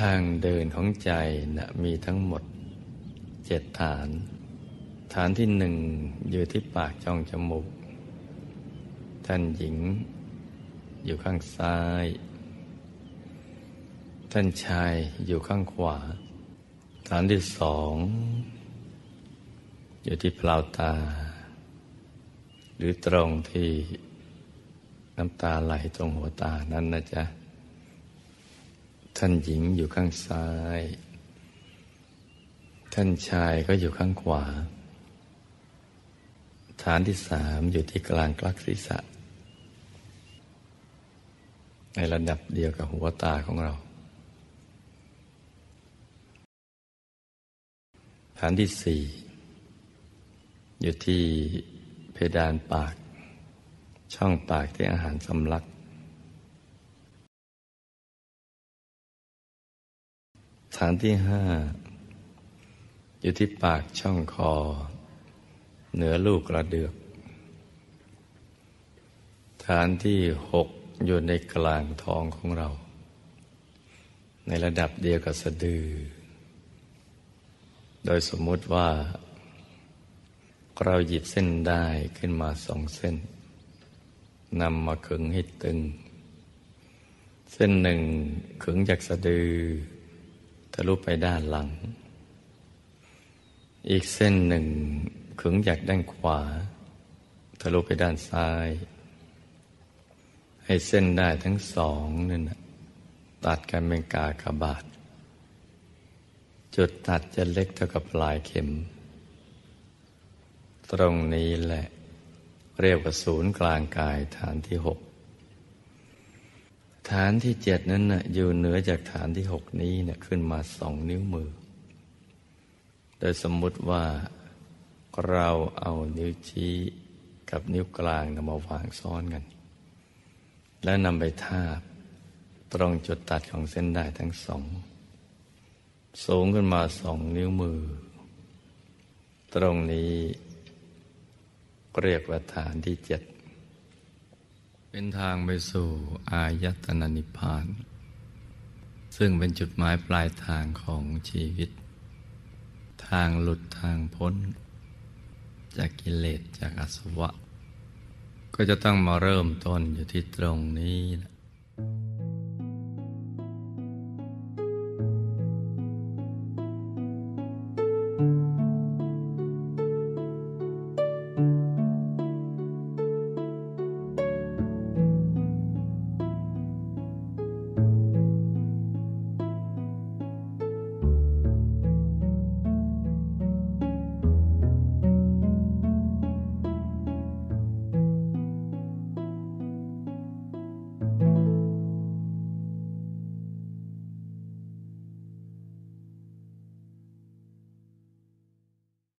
ทางเดินของใจนะมีทั้งหมดเจ็ดฐาน ฐานที่หนึ่งอยู่ที่ปากช่องจมูก ท่านหญิง อยู่ข้างซ้าย ท่านชายอยู่ข้างขวา ฐานที่สอง อยู่ที่เปล่าตา หรือตรงที่น้ำตาไหลตรงหัวตานั้นนะจ๊ะ ท่านหญิงอยู่ข้างซ้าย ท่านชายก็อยู่ข้างขวา ฐานที่สามอยู่ที่กลางกลักศีรษะ ในระดับเดียวกับหัวตาของเรา ฐานที่สี่อยู่ที่เพดานปาก ช่องปากที่อาหารสำลัก ฐานที่ห้าอยู่ที่ปากช่องคอ เหนือลูกกระเดือก ฐานที่หกอยู่ในกลางท้องของเรา ในระดับเดียวกับสะดือ โดยสมมุติว่า เราหยิบเส้นได้ขึ้นมาสองเส้นนำมาขึงให้ตึง เส้นหนึ่งขึงจากสะดือะลุไปด้านหลัง อีกเส้นหนึ่งขึงจากด้านขวา ทะลุไปด้านซ้าย ให้เส้นได้ทั้งสองนั่นตัดกันเป็นกากบาท จุดตัดจะเล็กเท่ากับปลายเข็ม ตรงนี้แหละ เรียกว่าศูนย์กลางกายฐานที่หก ฐานที่เจ็ดนั้นนะ่ะอยู่เหนือจากฐานที่หกนี้เนะ่ยขึ้นมาสองนิ้วมือ โดยสมมุติว่าเราเอานิ้วชี้กับนิ้วกลางนำมาวางซ้อนกัน แล้วนำไปทาบตรงจุดตัดของเส้นได้ทั้งสอง สูงขึ้นมาสองนิ้วมือ ตรงนี้เรียกว่าฐานที่เจ็ด เป็นทางไปสู่อายตนะนิพพาน ซึ่งเป็นจุดหมายปลายทางของชีวิต ทางหลุดทางพ้น จากกิเลสจากอสวะ ก็จะต้องมาเริ่มต้นอยู่ที่ตรงนี้นะ